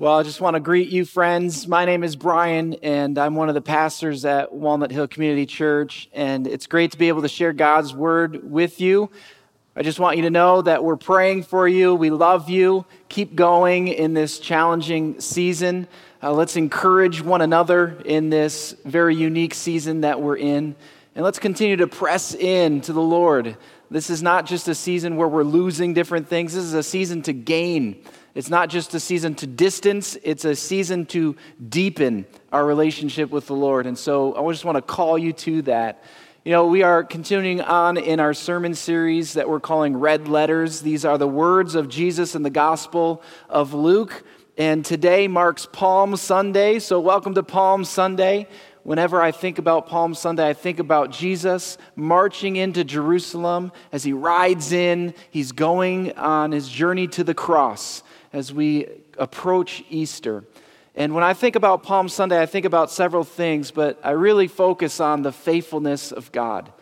Well, I just want to greet you, friends. My name is Brian, and I'm one of the pastors at Walnut Hill Community Church, and it's great to be able to share God's word with you. I just want you to know that we're praying for you. We love you. Keep going in this challenging season. Uh, let's encourage one another in this very unique season that we're in, and let's continue to press in to the Lord. This is not just a season where we're losing different things, this is a season to gain it's not just a season to distance, it's a season to deepen our relationship with the Lord. And so I just want to call you to that. You know, we are continuing on in our sermon series that we're calling Red Letters. These are the words of Jesus in the Gospel of Luke. And today marks Palm Sunday. So, welcome to Palm Sunday. Whenever I think about Palm Sunday, I think about Jesus marching into Jerusalem as he rides in. He's going on his journey to the cross as we approach Easter. And when I think about Palm Sunday, I think about several things, but I really focus on the faithfulness of God.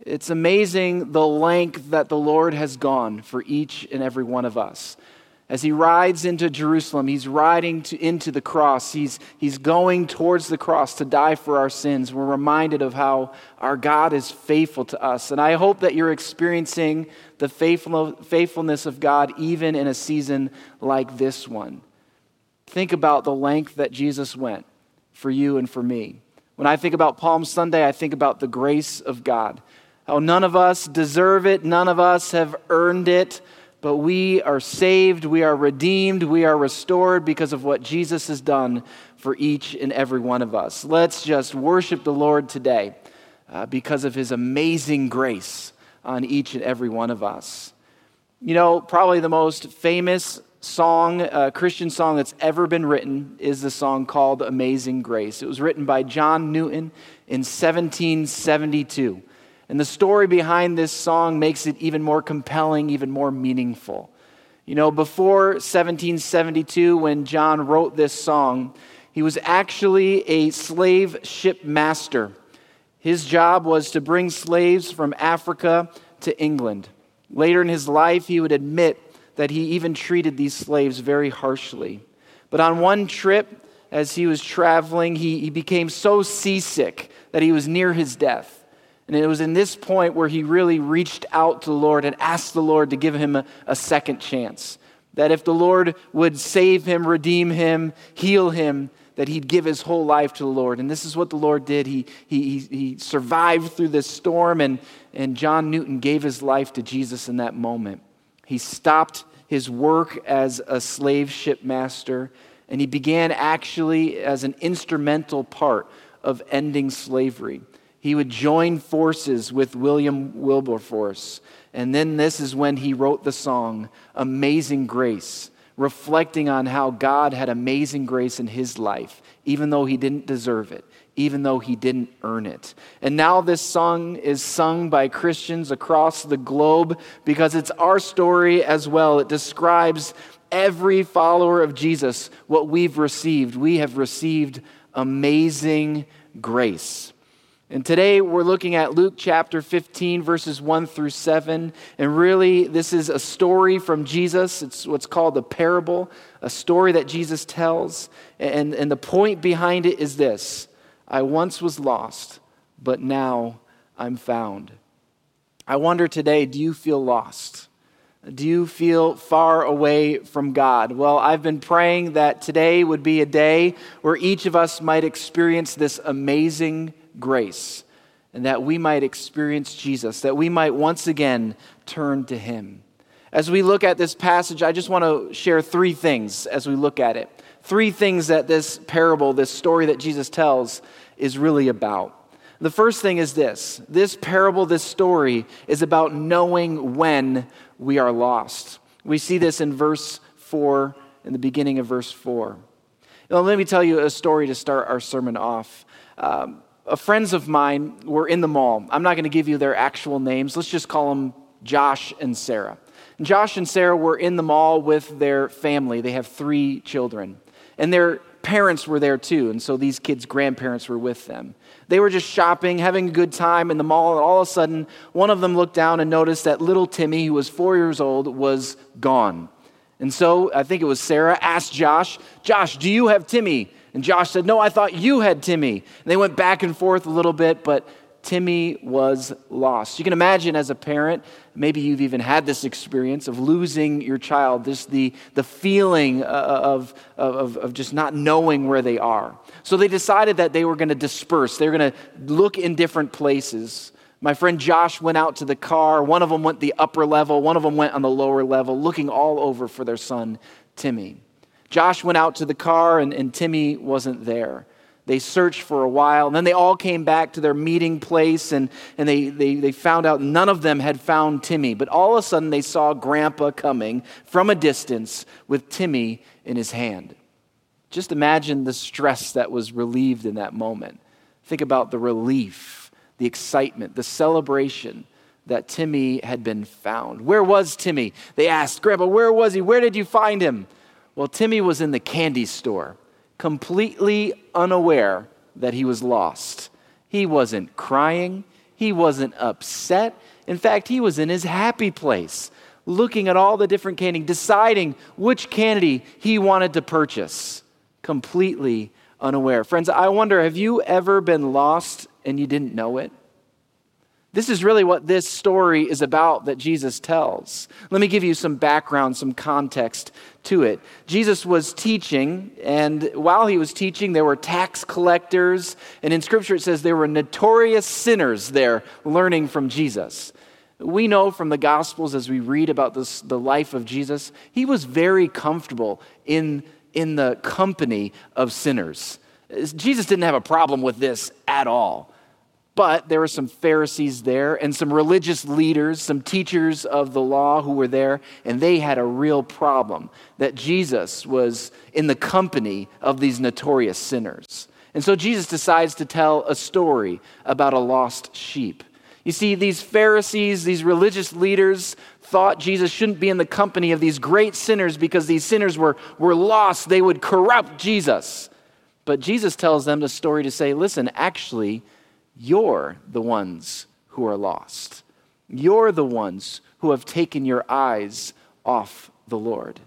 It's amazing the length that the Lord has gone for each and every one of us. As he rides into Jerusalem, he's riding to, into the cross. He's, he's going towards the cross to die for our sins. We're reminded of how our God is faithful to us. And I hope that you're experiencing the faithful, faithfulness of God even in a season like this one. Think about the length that Jesus went for you and for me. When I think about Palm Sunday, I think about the grace of God. How none of us deserve it, none of us have earned it but we are saved, we are redeemed, we are restored because of what Jesus has done for each and every one of us. Let's just worship the Lord today uh, because of his amazing grace on each and every one of us. You know, probably the most famous song, uh, Christian song that's ever been written is the song called Amazing Grace. It was written by John Newton in 1772. And the story behind this song makes it even more compelling, even more meaningful. You know, before 1772, when John wrote this song, he was actually a slave ship master. His job was to bring slaves from Africa to England. Later in his life, he would admit that he even treated these slaves very harshly. But on one trip, as he was traveling, he, he became so seasick that he was near his death. And it was in this point where he really reached out to the Lord and asked the Lord to give him a, a second chance. That if the Lord would save him, redeem him, heal him, that he'd give his whole life to the Lord. And this is what the Lord did. He, he, he survived through this storm, and, and John Newton gave his life to Jesus in that moment. He stopped his work as a slave ship master, and he began actually as an instrumental part of ending slavery he would join forces with William Wilberforce. And then this is when he wrote the song, Amazing Grace, reflecting on how God had amazing grace in his life, even though he didn't deserve it, even though he didn't earn it. And now this song is sung by Christians across the globe because it's our story as well. It describes every follower of Jesus, what we've received. We have received amazing grace. And today we're looking at Luke chapter 15, verses 1 through 7. And really, this is a story from Jesus. It's what's called a parable, a story that Jesus tells. And, and the point behind it is this I once was lost, but now I'm found. I wonder today, do you feel lost? Do you feel far away from God? Well, I've been praying that today would be a day where each of us might experience this amazing grace, and that we might experience Jesus, that we might once again turn to Him. As we look at this passage, I just want to share three things as we look at it. Three things that this parable, this story that Jesus tells, is really about. The first thing is this this parable, this story, is about knowing when we are lost. We see this in verse 4, in the beginning of verse 4. Now, let me tell you a story to start our sermon off. Um, Uh, friends of mine were in the mall. I'm not going to give you their actual names. Let's just call them Josh and Sarah. And Josh and Sarah were in the mall with their family. They have three children. And their parents were there too. And so these kids' grandparents were with them. They were just shopping, having a good time in the mall. And all of a sudden, one of them looked down and noticed that little Timmy, who was four years old, was gone. And so I think it was Sarah asked Josh, Josh, do you have Timmy? And Josh said, No, I thought you had Timmy. And they went back and forth a little bit, but Timmy was lost. You can imagine as a parent, maybe you've even had this experience of losing your child, this the, the feeling uh, of, of, of just not knowing where they are. So they decided that they were going to disperse, they were going to look in different places. My friend Josh went out to the car. One of them went the upper level, one of them went on the lower level, looking all over for their son, Timmy. Josh went out to the car, and, and Timmy wasn't there. They searched for a while, and then they all came back to their meeting place, and, and they, they, they found out none of them had found Timmy. But all of a sudden, they saw Grandpa coming from a distance with Timmy in his hand. Just imagine the stress that was relieved in that moment. Think about the relief, the excitement, the celebration that Timmy had been found. Where was Timmy? They asked, Grandpa, where was he? Where did you find him? Well, Timmy was in the candy store completely unaware that he was lost. He wasn't crying, he wasn't upset. In fact, he was in his happy place, looking at all the different candy, deciding which candy he wanted to purchase, completely unaware. Friends, I wonder have you ever been lost and you didn't know it? This is really what this story is about that Jesus tells. Let me give you some background, some context to it. Jesus was teaching, and while he was teaching, there were tax collectors, and in Scripture it says there were notorious sinners there learning from Jesus. We know from the Gospels as we read about this, the life of Jesus, he was very comfortable in, in the company of sinners. Jesus didn't have a problem with this at all. But there were some Pharisees there and some religious leaders, some teachers of the law who were there, and they had a real problem that Jesus was in the company of these notorious sinners. And so Jesus decides to tell a story about a lost sheep. You see, these Pharisees, these religious leaders, thought Jesus shouldn't be in the company of these great sinners because these sinners were, were lost. They would corrupt Jesus. But Jesus tells them the story to say, listen, actually, you're the ones who are lost. You're the ones who have taken your eyes off the Lord.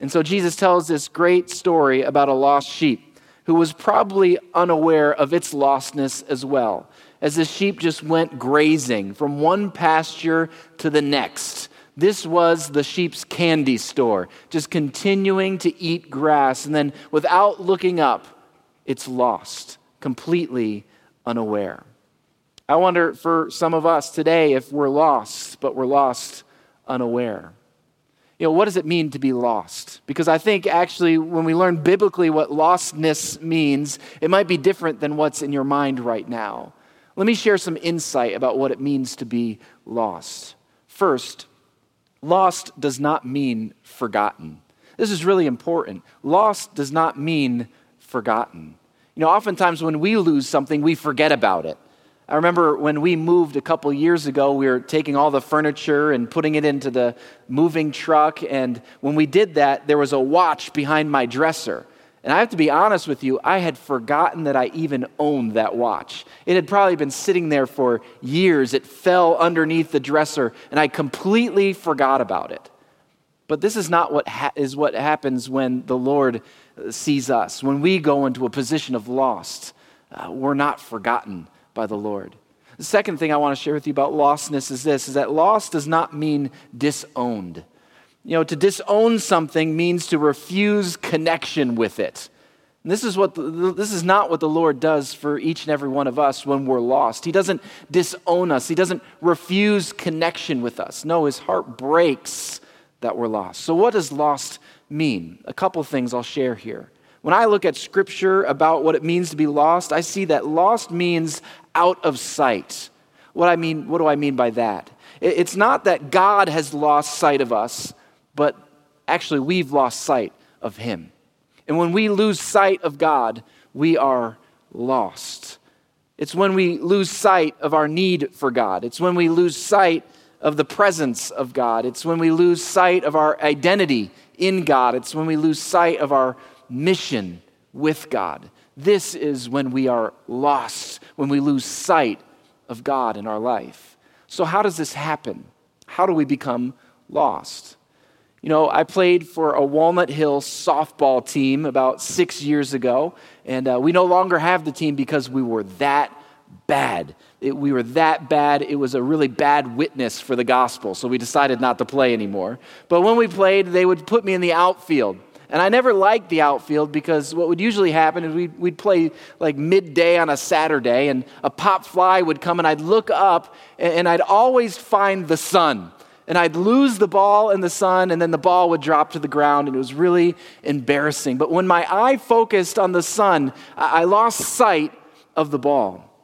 And so Jesus tells this great story about a lost sheep who was probably unaware of its lostness as well, as the sheep just went grazing from one pasture to the next. This was the sheep's candy store, just continuing to eat grass, and then without looking up, it's lost, completely unaware. I wonder for some of us today if we're lost, but we're lost unaware. You know, what does it mean to be lost? Because I think actually, when we learn biblically what lostness means, it might be different than what's in your mind right now. Let me share some insight about what it means to be lost. First, lost does not mean forgotten. This is really important. Lost does not mean forgotten. You know, oftentimes when we lose something, we forget about it. I remember when we moved a couple years ago, we were taking all the furniture and putting it into the moving truck. And when we did that, there was a watch behind my dresser. And I have to be honest with you, I had forgotten that I even owned that watch. It had probably been sitting there for years. It fell underneath the dresser, and I completely forgot about it. But this is not what ha- is what happens when the Lord sees us. When we go into a position of lost, uh, we're not forgotten by the Lord. The second thing I want to share with you about lostness is this is that lost does not mean disowned. You know, to disown something means to refuse connection with it. And this is what the, this is not what the Lord does for each and every one of us when we're lost. He doesn't disown us. He doesn't refuse connection with us. No, his heart breaks that we're lost. So what does lost mean? A couple things I'll share here. When I look at scripture about what it means to be lost, I see that lost means out of sight. What I mean, what do I mean by that? It's not that God has lost sight of us, but actually we've lost sight of him. And when we lose sight of God, we are lost. It's when we lose sight of our need for God. It's when we lose sight of the presence of God. It's when we lose sight of our identity in God. It's when we lose sight of our mission with God. This is when we are lost, when we lose sight of God in our life. So, how does this happen? How do we become lost? You know, I played for a Walnut Hill softball team about six years ago, and uh, we no longer have the team because we were that bad. It, we were that bad, it was a really bad witness for the gospel, so we decided not to play anymore. But when we played, they would put me in the outfield. And I never liked the outfield because what would usually happen is we'd, we'd play like midday on a Saturday, and a pop fly would come, and I'd look up, and, and I'd always find the sun and I'd lose the ball in the sun, and then the ball would drop to the ground, and it was really embarrassing. But when my eye focused on the sun, I lost sight of the ball.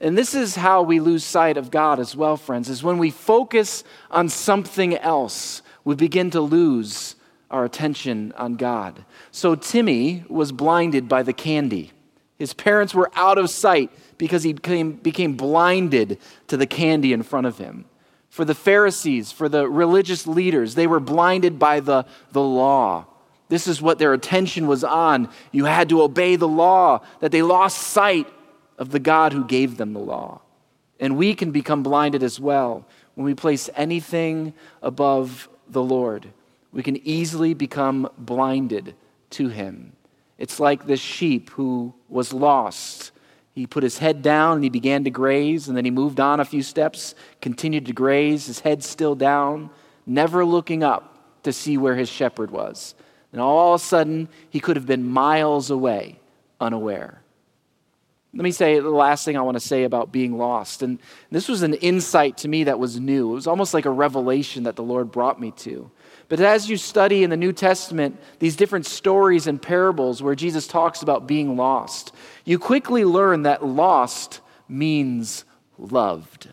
And this is how we lose sight of God as well, friends, is when we focus on something else, we begin to lose our attention on God. So Timmy was blinded by the candy. His parents were out of sight because he became, became blinded to the candy in front of him. For the Pharisees, for the religious leaders, they were blinded by the, the law. This is what their attention was on. You had to obey the law, that they lost sight of the God who gave them the law. And we can become blinded as well when we place anything above the Lord. We can easily become blinded to Him. It's like this sheep who was lost he put his head down and he began to graze, and then he moved on a few steps, continued to graze, his head still down, never looking up to see where his shepherd was. And all of a sudden, he could have been miles away, unaware. Let me say the last thing I want to say about being lost. And this was an insight to me that was new. It was almost like a revelation that the Lord brought me to. But as you study in the New Testament these different stories and parables where Jesus talks about being lost, you quickly learn that lost means loved.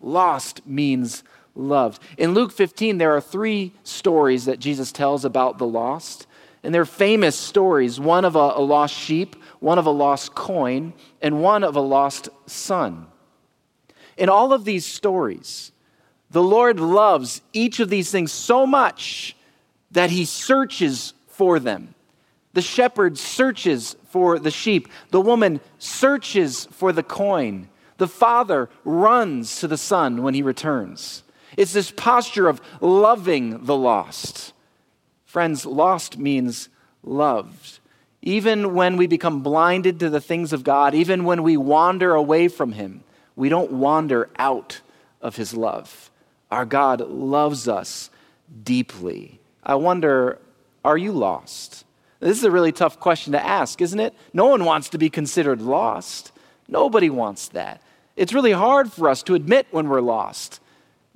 Lost means loved. In Luke 15, there are three stories that Jesus tells about the lost. And they're famous stories one of a, a lost sheep, one of a lost coin, and one of a lost son. In all of these stories, the Lord loves each of these things so much that he searches for them. The shepherd searches for the sheep. The woman searches for the coin. The father runs to the son when he returns. It's this posture of loving the lost. Friends, lost means loved. Even when we become blinded to the things of God, even when we wander away from Him, we don't wander out of His love. Our God loves us deeply. I wonder, are you lost? This is a really tough question to ask, isn't it? No one wants to be considered lost. Nobody wants that. It's really hard for us to admit when we're lost.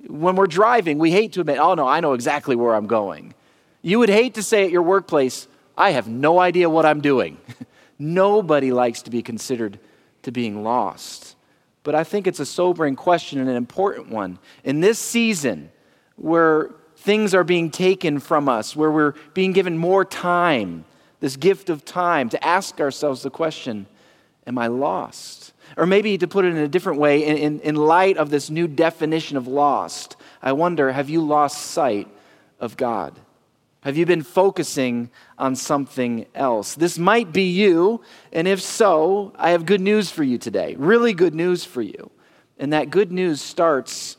When we're driving, we hate to admit, oh no, I know exactly where I'm going. You would hate to say at your workplace, I have no idea what I'm doing. Nobody likes to be considered to being lost. But I think it's a sobering question and an important one. In this season, where things are being taken from us, where we're being given more time, this gift of time, to ask ourselves the question Am I lost? Or maybe to put it in a different way, in, in, in light of this new definition of lost, I wonder have you lost sight of God? Have you been focusing on something else? This might be you, and if so, I have good news for you today. Really good news for you. And that good news starts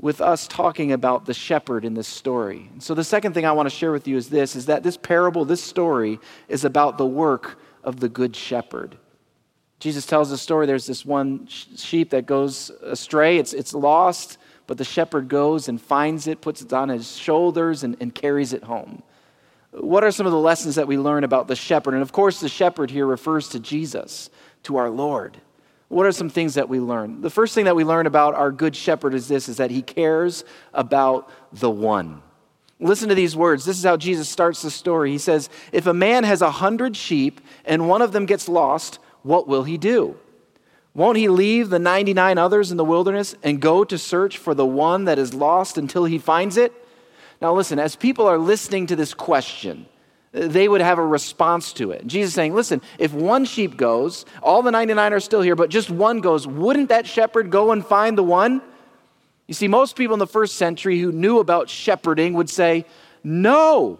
with us talking about the shepherd in this story. So the second thing I want to share with you is this is that this parable, this story is about the work of the good shepherd. Jesus tells the story there's this one sheep that goes astray, it's, it's lost. But the shepherd goes and finds it, puts it on his shoulders, and, and carries it home. What are some of the lessons that we learn about the shepherd? And of course, the shepherd here refers to Jesus, to our Lord. What are some things that we learn? The first thing that we learn about our good shepherd is this is that he cares about the one. Listen to these words. This is how Jesus starts the story. He says, If a man has a hundred sheep and one of them gets lost, what will he do? Won't he leave the 99 others in the wilderness and go to search for the one that is lost until he finds it? Now, listen, as people are listening to this question, they would have a response to it. Jesus is saying, listen, if one sheep goes, all the 99 are still here, but just one goes, wouldn't that shepherd go and find the one? You see, most people in the first century who knew about shepherding would say, no,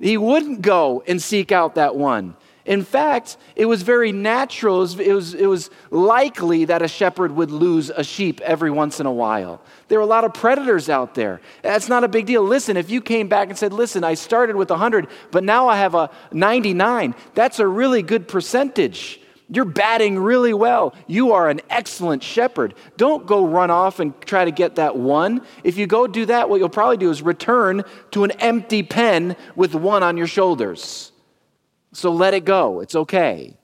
he wouldn't go and seek out that one. In fact, it was very natural, it was, it was, likely that a shepherd would lose a sheep every once in a while. There were a lot of predators out there. That's not a big deal. Listen, if you came back and said, Listen, I started with 100, but now I have a 99, that's a really good percentage. You're batting really well. You are an excellent shepherd. Don't go run off and try to get that one. If you go do that, what you'll probably do is return to an empty pen with one on your shoulders. So let it go. It's okay.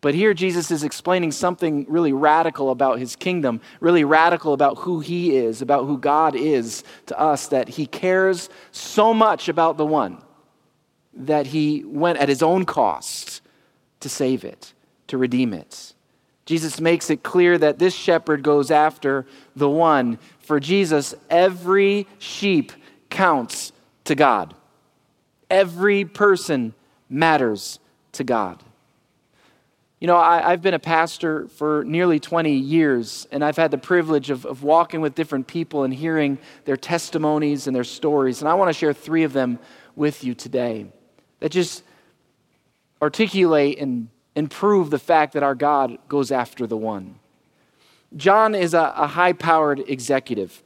But here Jesus is explaining something really radical about his kingdom, really radical about who he is, about who God is to us, that he cares so much about the one that he went at his own cost to save it to redeem it. Jesus makes it clear that this shepherd goes after the one. For Jesus, every sheep counts to God. Every person matters to God. You know, I, have been a pastor for nearly 20 years, and I've had the privilege of, of walking with different people and hearing their testimonies and their stories. And I want to share three of them with you today that just articulate and and prove the fact that our God goes after the one. John is a, a high powered executive.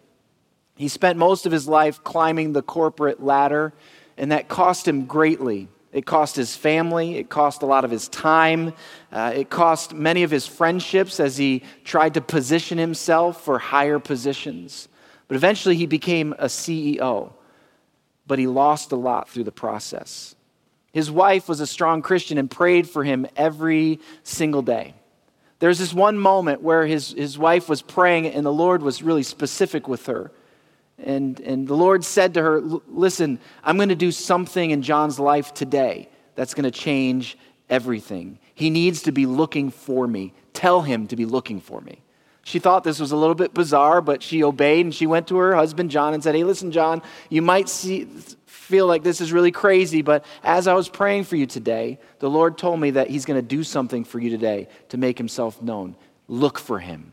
He spent most of his life climbing the corporate ladder, and that cost him greatly. It cost his family, it cost a lot of his time, uh, it cost many of his friendships as he tried to position himself for higher positions. But eventually he became a CEO, but he lost a lot through the process. His wife was a strong Christian and prayed for him every single day. There's this one moment where his, his wife was praying and the Lord was really specific with her. And, and the Lord said to her, Listen, I'm going to do something in John's life today that's going to change everything. He needs to be looking for me. Tell him to be looking for me. She thought this was a little bit bizarre, but she obeyed and she went to her husband John and said, Hey, listen, John, you might see, feel like this is really crazy, but as I was praying for you today, the Lord told me that He's going to do something for you today to make Himself known. Look for Him.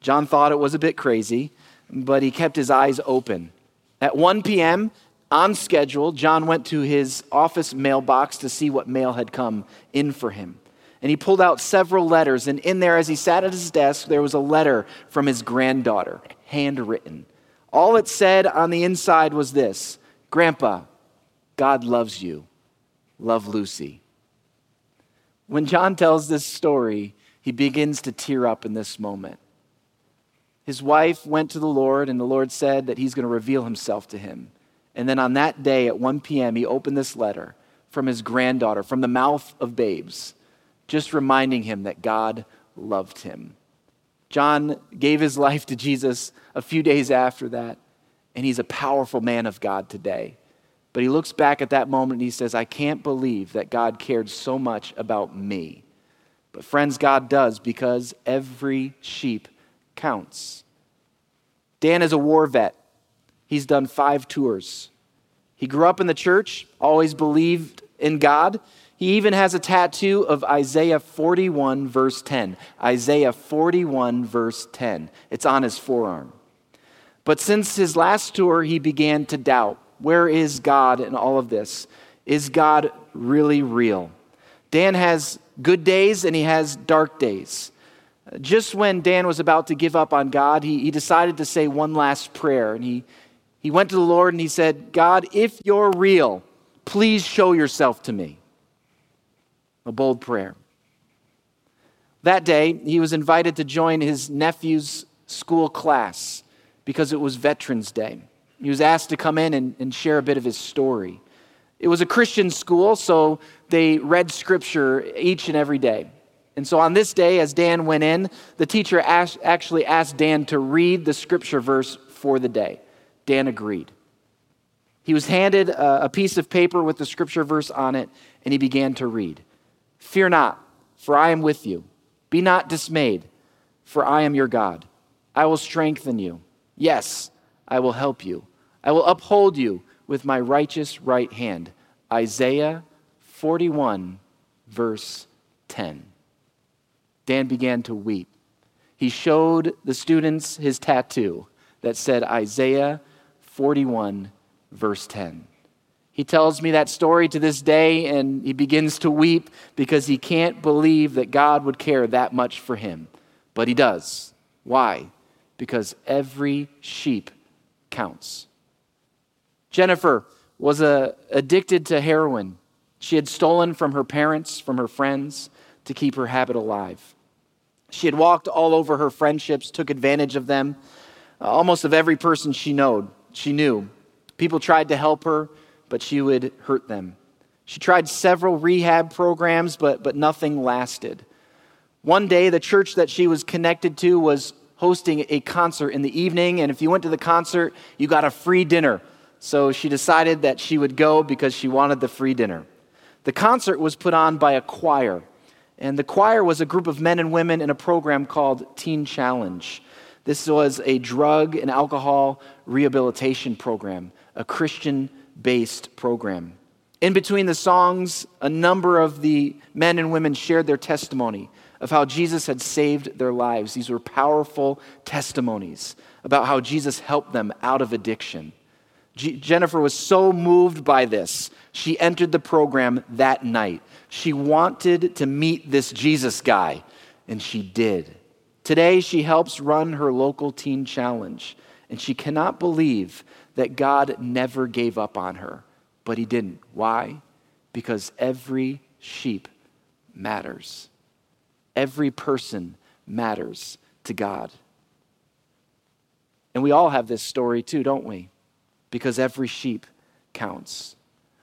John thought it was a bit crazy, but he kept his eyes open. At 1 p.m., on schedule, John went to his office mailbox to see what mail had come in for him. And he pulled out several letters, and in there, as he sat at his desk, there was a letter from his granddaughter, handwritten. All it said on the inside was this Grandpa, God loves you. Love Lucy. When John tells this story, he begins to tear up in this moment. His wife went to the Lord, and the Lord said that he's going to reveal himself to him. And then on that day at 1 p.m., he opened this letter from his granddaughter, from the mouth of babes, just reminding him that God loved him. John gave his life to Jesus a few days after that and he's a powerful man of God today. But he looks back at that moment and he says, I can't believe that God cared so much about me. But, friends, God does because every sheep counts. Dan is a war vet. He's done five tours. He grew up in the church, always believed in God. He even has a tattoo of Isaiah 41, verse 10. Isaiah 41, verse 10. It's on his forearm. But since his last tour, he began to doubt where is God in all of this? Is God really real? Dan has good days and he has dark days. Just when Dan was about to give up on God, he, he decided to say one last prayer. And he, he went to the Lord and he said, God, if you're real, please show yourself to me. A bold prayer. That day, he was invited to join his nephew's school class because it was Veterans Day. He was asked to come in and, and share a bit of his story. It was a Christian school, so they read scripture each and every day. And so on this day, as Dan went in, the teacher asked, actually asked Dan to read the scripture verse for the day. Dan agreed. He was handed a, a piece of paper with the scripture verse on it, and he began to read Fear not, for I am with you. Be not dismayed, for I am your God. I will strengthen you. Yes, I will help you. I will uphold you with my righteous right hand. Isaiah 41, verse 10. Dan began to weep. He showed the students his tattoo that said Isaiah 41, verse 10. He tells me that story to this day, and he begins to weep because he can't believe that God would care that much for him. But he does. Why? Because every sheep counts. Jennifer was uh, addicted to heroin. She had stolen from her parents, from her friends, to keep her habit alive. She had walked all over her friendships, took advantage of them, uh, almost of every person she knowed, she knew. People tried to help her, but she would hurt them. She tried several rehab programs, but, but nothing lasted. One day, the church that she was connected to was hosting a concert in the evening, and if you went to the concert, you got a free dinner. So she decided that she would go because she wanted the free dinner. The concert was put on by a choir, and the choir was a group of men and women in a program called Teen Challenge. This was a drug and alcohol rehabilitation program, a Christian based program. In between the songs, a number of the men and women shared their testimony of how Jesus had saved their lives. These were powerful testimonies about how Jesus helped them out of addiction. G- Jennifer was so moved by this, she entered the program that night. She wanted to meet this Jesus guy, and she did. Today, she helps run her local teen challenge, and she cannot believe that God never gave up on her. But He didn't. Why? Because every sheep matters. Every person matters to God. And we all have this story too, don't we? Because every sheep counts.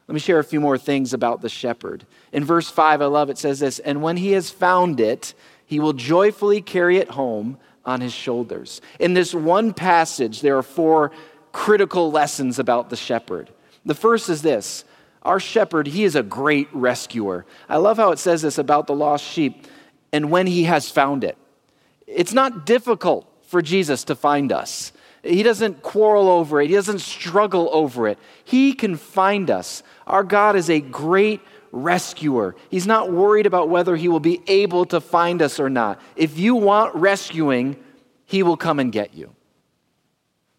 Let me share a few more things about the shepherd. In verse 5, I love it says this And when he has found it, he will joyfully carry it home on his shoulders. In this one passage, there are four critical lessons about the shepherd. The first is this Our shepherd, he is a great rescuer. I love how it says this about the lost sheep and when he has found it. It's not difficult for Jesus to find us. He doesn't quarrel over it, he doesn't struggle over it. He can find us. Our God is a great rescuer. He's not worried about whether he will be able to find us or not. If you want rescuing, he will come and get you.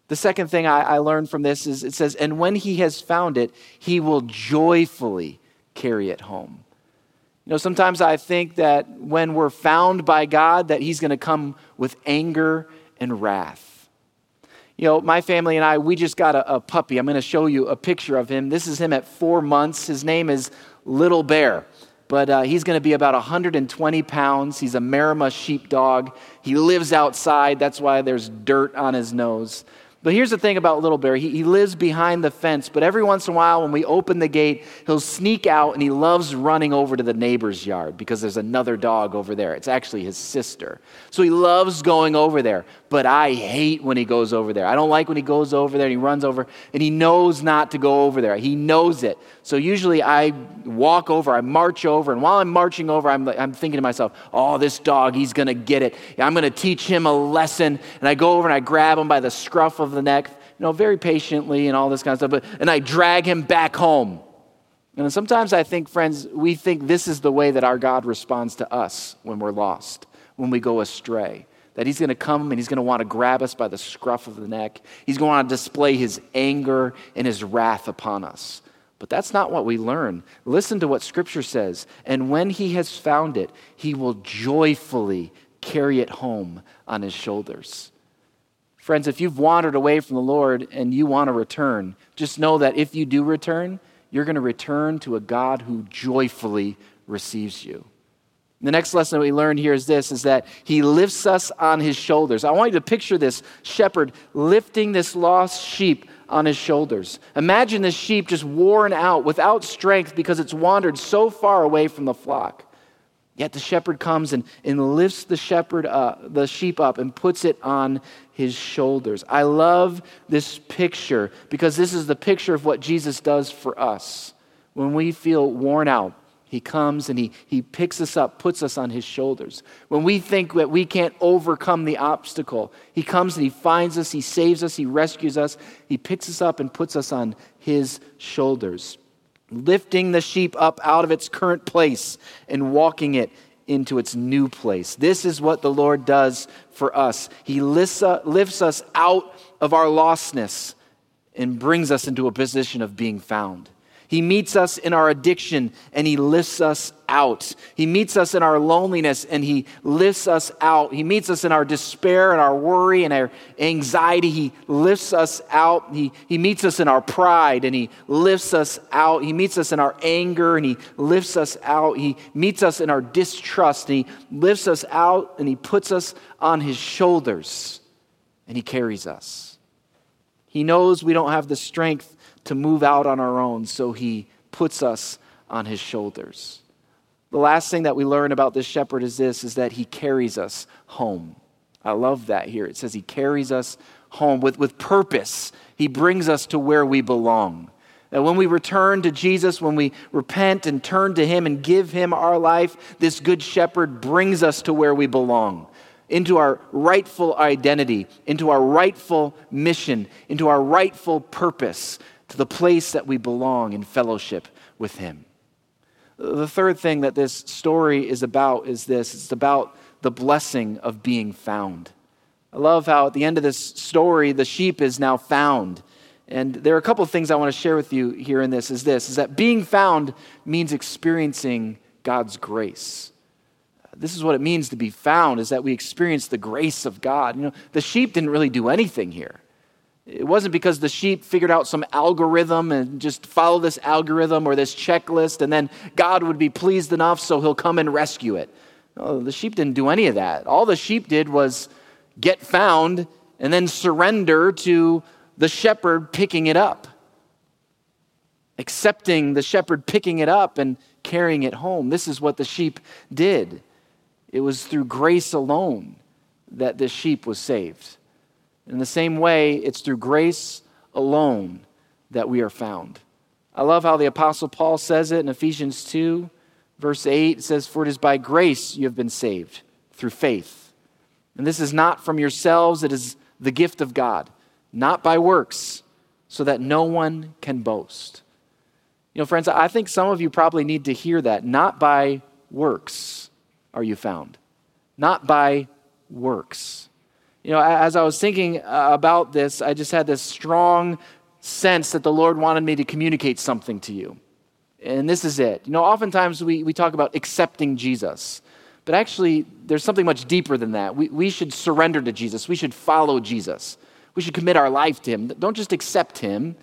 The second thing I, I, learned from this is it says, and when he has found it, he will joyfully carry it home. You know, sometimes I think that when we're found by God, that He's going to come with anger and wrath. You know, my family and I, we just got a, a puppy. I'm going to show you a picture of him. This is him at four months. His name is Little Bear, but uh, he's going to be about 120 pounds. He's a Maremma sheepdog. He lives outside. That's why there's dirt on his nose. But here's the thing about Little Bear he, he lives behind the fence, but every once in a while, when we open the gate, he'll sneak out and he loves running over to the neighbor's yard because there's another dog over there. It's actually his sister. So he loves going over there, but I hate when he goes over there. I don't like when he goes over there and he runs over and he knows not to go over there. He knows it. So usually I walk over, I march over, and while I'm marching over, I'm, I'm thinking to myself, oh, this dog, he's going to get it. I'm going to teach him a lesson. And I go over and I grab him by the scruff of the neck, you know, very patiently and all this kind of stuff. But, and I drag him back home. And sometimes I think, friends, we think this is the way that our God responds to us when we're lost, when we go astray. That he's going to come and he's going to want to grab us by the scruff of the neck. He's going to want to display his anger and his wrath upon us. But that's not what we learn. Listen to what Scripture says. And when he has found it, he will joyfully carry it home on his shoulders. Friends, if you've wandered away from the Lord and you want to return, just know that if you do return, you're going to return to a God who joyfully receives you. The next lesson that we learned here is this is that he lifts us on his shoulders. I want you to picture this shepherd lifting this lost sheep on his shoulders. Imagine this sheep just worn out without strength because it's wandered so far away from the flock. Yet the shepherd comes and, and lifts the shepherd up, the sheep up and puts it on his shoulders. I love this picture because this is the picture of what Jesus does for us. When we feel worn out, he comes and he, he picks us up, puts us on his shoulders. When we think that we can't overcome the obstacle, he comes and he finds us, he saves us, he rescues us, he picks us up and puts us on his shoulders lifting the sheep up out of its current place and walking it into its new place. This is what the Lord does for us. He lifts, uh, us out of our lostness and brings us into a position of being found. He meets us in our addiction and He lifts us out. He meets us in our loneliness and He lifts us out. He meets us in our despair and our worry and our anxiety. He lifts us out. He, he meets us in our pride and He lifts us out. He meets us in our anger and He lifts us out. He meets us in our distrust and He lifts us out and He puts us on His shoulders and He carries us. He knows we don't have the strength to move out on our own, so he puts us on his shoulders. The last thing that we learn about this shepherd is this is that he carries us home. I love that here. It says he carries us home with, with purpose. He brings us to where we belong. That when we return to Jesus, when we repent and turn to Him and give Him our life, this Good Shepherd brings us to where we belong, into our rightful identity, into our rightful mission, into our rightful purpose to the place that we belong in fellowship with Him. The third thing that this story is about is this it's about the blessing of being found. I love how at the end of this story, the sheep is now found. And there are a couple of things I want to share with you here in this is this is that being found means experiencing God's grace. This is what it means to be found is that we experience the grace of God. You know, the sheep didn't really do anything here. It wasn't because the sheep figured out some algorithm and just follow this algorithm or this checklist and then God would be pleased enough so he'll come and rescue it. No, the sheep didn't do any of that. All the sheep did was get found and then surrender to the shepherd picking it up, accepting the shepherd picking it up and carrying it home. This is what the sheep did. It was through grace alone that the sheep was saved. In the same way, it's through grace alone that we are found. I love how the Apostle Paul says it in Ephesians 2, verse 8. It says, For it is by grace you have been saved, through faith. And this is not from yourselves, it is the gift of God, not by works, so that no one can boast. You know, friends, I think some of you probably need to hear that. Not by works are you found, not by works you know, as I was thinking uh, about this, I just had this strong sense that the Lord wanted me to communicate something to you. And this is it. You know, oftentimes we, we talk about accepting Jesus, but actually, there's something much deeper than that. We, we should surrender to Jesus, we should follow Jesus, we should commit our life to Him. Don't just accept Him,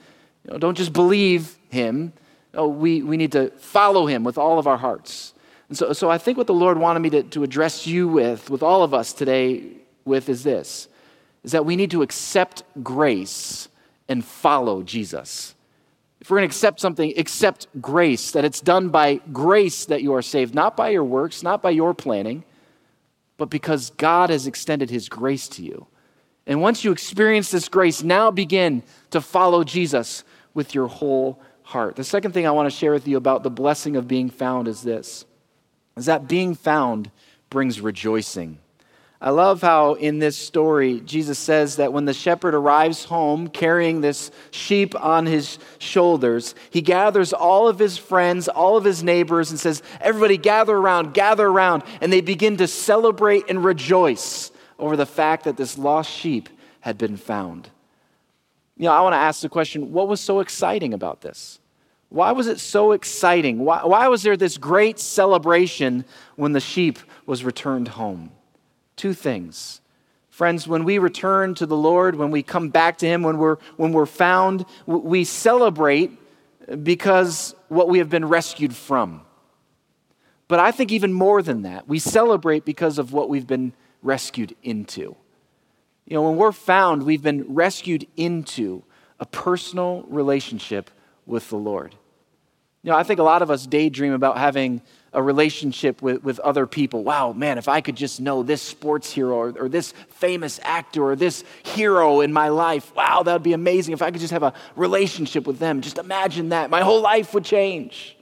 you know, don't just believe Him. No, we, we need to follow Him with all of our hearts. And so, so I think what the Lord wanted me to, to address you with, with all of us today, with is this is that we need to accept grace and follow Jesus. If we're going to accept something, accept grace, that it's done by grace that you are saved, not by your works, not by your planning, but because God has extended his grace to you. And once you experience this grace, now begin to follow Jesus with your whole heart. The second thing I want to share with you about the blessing of being found is this is that being found brings rejoicing. I love how in this story, Jesus says that when the shepherd arrives home carrying this sheep on his shoulders, he gathers all of his friends, all of his neighbors, and says, Everybody gather around, gather around. And they begin to celebrate and rejoice over the fact that this lost sheep had been found. You know, I want to ask the question what was so exciting about this? Why was it so exciting? Why, why was there this great celebration when the sheep was returned home? Two things. Friends, when we return to the Lord, when we come back to Him, when we're, when we're found, we celebrate because what we have been rescued from. But I think even more than that, we celebrate because of what we've been rescued into. You know, when we're found, we've been rescued into a personal relationship with the Lord. You know, I think a lot of us daydream about having a relationship with, with other people. Wow, man, if I could just know this sports hero or, or this famous actor or this hero in my life, wow, that would be amazing. If I could just have a relationship with them, just imagine that. My whole life would change.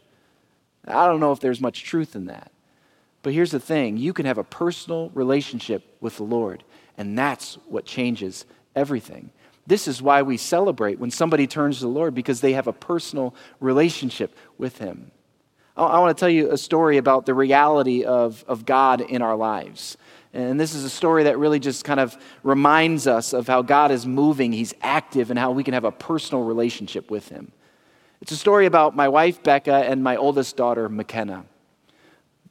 I don't know if there's much truth in that. But here's the thing you can have a personal relationship with the Lord, and that's what changes everything. This is why we celebrate when somebody turns to the Lord because they have a personal relationship with Him. I want to tell you a story about the reality of, of God in our lives. And this is a story that really just kind of reminds us of how God is moving, He's active, and how we can have a personal relationship with Him. It's a story about my wife, Becca, and my oldest daughter, McKenna.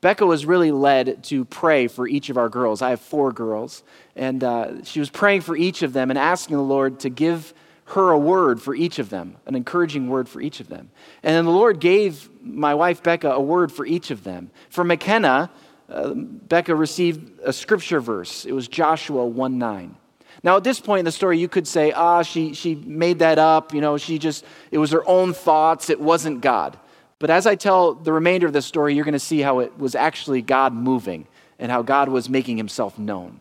Becca was really led to pray for each of our girls. I have four girls. And uh, she was praying for each of them and asking the Lord to give her a word for each of them, an encouraging word for each of them. And then the Lord gave my wife Becca a word for each of them. For McKenna, uh, Becca received a scripture verse. It was Joshua 1 9. Now, at this point in the story, you could say, ah, she, she made that up. You know, she just, it was her own thoughts. It wasn't God. But as I tell the remainder of the story, you're going to see how it was actually God moving and how God was making himself known.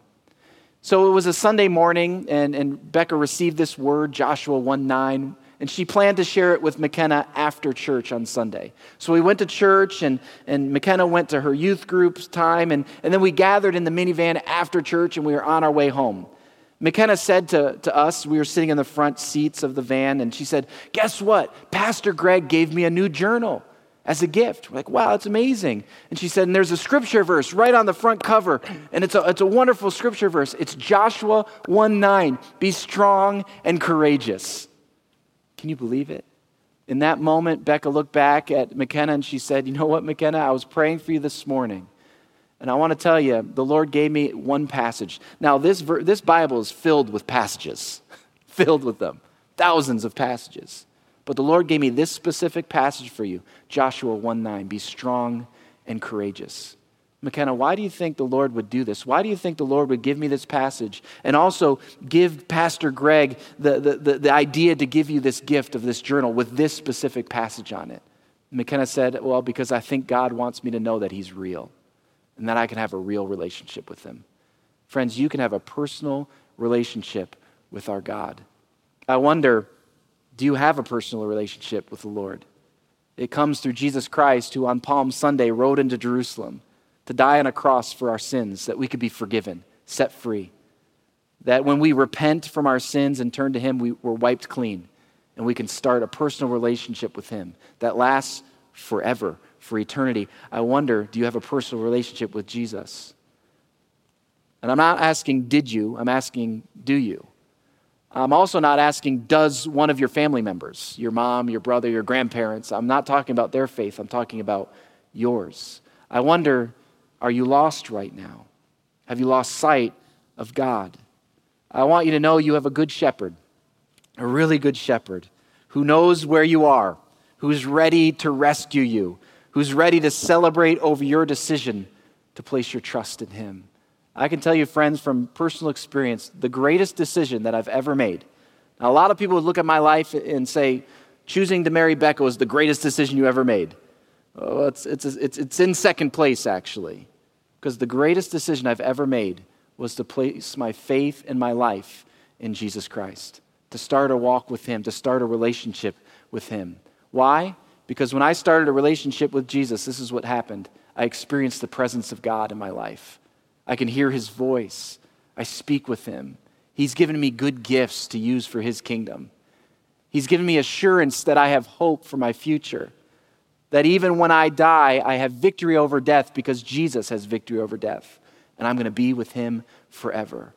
So it was a Sunday morning, and, and Becca received this word, Joshua 1 9, and she planned to share it with McKenna after church on Sunday. So we went to church, and, and McKenna went to her youth group's time, and, and then we gathered in the minivan after church, and we were on our way home. McKenna said to, to us, we were sitting in the front seats of the van, and she said, Guess what? Pastor Greg gave me a new journal as a gift. We're like, wow, it's amazing. And she said, and there's a scripture verse right on the front cover, and it's a, it's a wonderful scripture verse. It's Joshua 1 9. Be strong and courageous. Can you believe it? In that moment, Becca looked back at McKenna and she said, You know what, McKenna? I was praying for you this morning. And I want to tell you, the Lord gave me one passage. Now, this, ver- this Bible is filled with passages, filled with them, thousands of passages. But the Lord gave me this specific passage for you Joshua 1 9. Be strong and courageous. McKenna, why do you think the Lord would do this? Why do you think the Lord would give me this passage and also give Pastor Greg the, the, the, the, idea to give you this gift of this journal with this specific passage on it? McKenna said, Well, because I think God wants me to know that He's real and that I can have a real relationship with Him. Friends, you can have a personal relationship with our God. I wonder do you have a personal relationship with the Lord? It comes through Jesus Christ, who on Palm Sunday rode into Jerusalem to die on a cross for our sins, that we could be forgiven, set free. That when we repent from our sins and turn to Him, we, we're wiped clean, and we can start a personal relationship with Him that lasts forever, for eternity. I wonder do you have a personal relationship with Jesus? And I'm not asking, did you? I'm asking, do you? I'm also not asking, does one of your family members, your mom, your brother, your grandparents, I'm not talking about their faith, I'm talking about yours. I wonder, are you lost right now? Have you lost sight of God? I want you to know you have a good shepherd, a really good shepherd who knows where you are, who's ready to rescue you, who's ready to celebrate over your decision to place your trust in him. I can tell you, friends, from personal experience, the greatest decision that I've ever made. Now, a lot of people would look at my life and say, choosing to marry Becca was the greatest decision you ever made. Oh, it's, it's, it's, it's in second place, actually, because the greatest decision I've ever made was to place my faith and my life in Jesus Christ, to start a walk with Him, to start a relationship with Him. Why? Because when I started a relationship with Jesus, this is what happened. I experienced the presence of God in my life. I can hear his voice. I speak with him. He's given me good gifts to use for his kingdom. He's given me assurance that I have hope for my future. That even when I die, I have victory over death because Jesus has victory over death. And I'm going to be with him forever.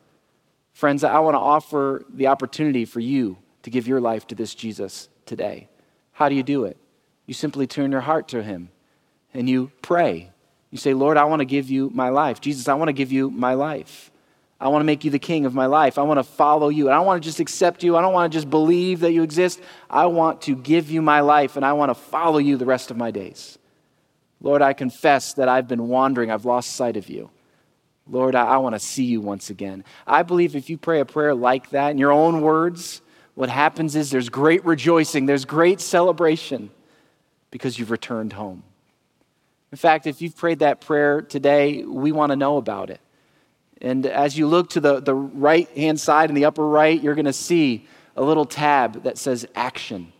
Friends, I want to offer the opportunity for you to give your life to this Jesus today. How do you do it? You simply turn your heart to him and you pray. You say, Lord, I want to give you my life. Jesus, I want to give you my life. I want to make you the king of my life. I want to follow you. I don't want to just accept you. I don't want to just believe that you exist. I want to give you my life and I want to follow you the rest of my days. Lord, I confess that I've been wandering. I've lost sight of you. Lord, I, I want to see you once again. I believe if you pray a prayer like that in your own words, what happens is there's great rejoicing, there's great celebration because you've returned home. In fact, if you've prayed that prayer today, we want to know about it. And as you look to the, the right hand side in the upper right, you're going to see a little tab that says action.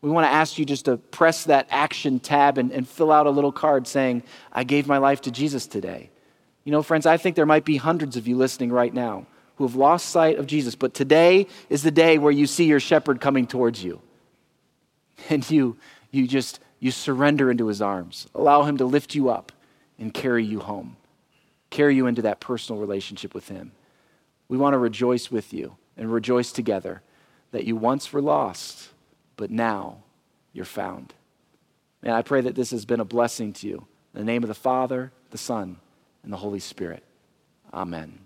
We want to ask you just to press that action tab and, and fill out a little card saying, I gave my life to Jesus today. You know, friends, I think there might be hundreds of you listening right now who have lost sight of Jesus, but today is the day where you see your shepherd coming towards you. And you, you just you surrender into his arms. Allow him to lift you up and carry you home, carry you into that personal relationship with him. We want to rejoice with you and rejoice together that you once were lost, but now you're found. And I pray that this has been a blessing to you. In the name of the Father, the Son, and the Holy Spirit. Amen.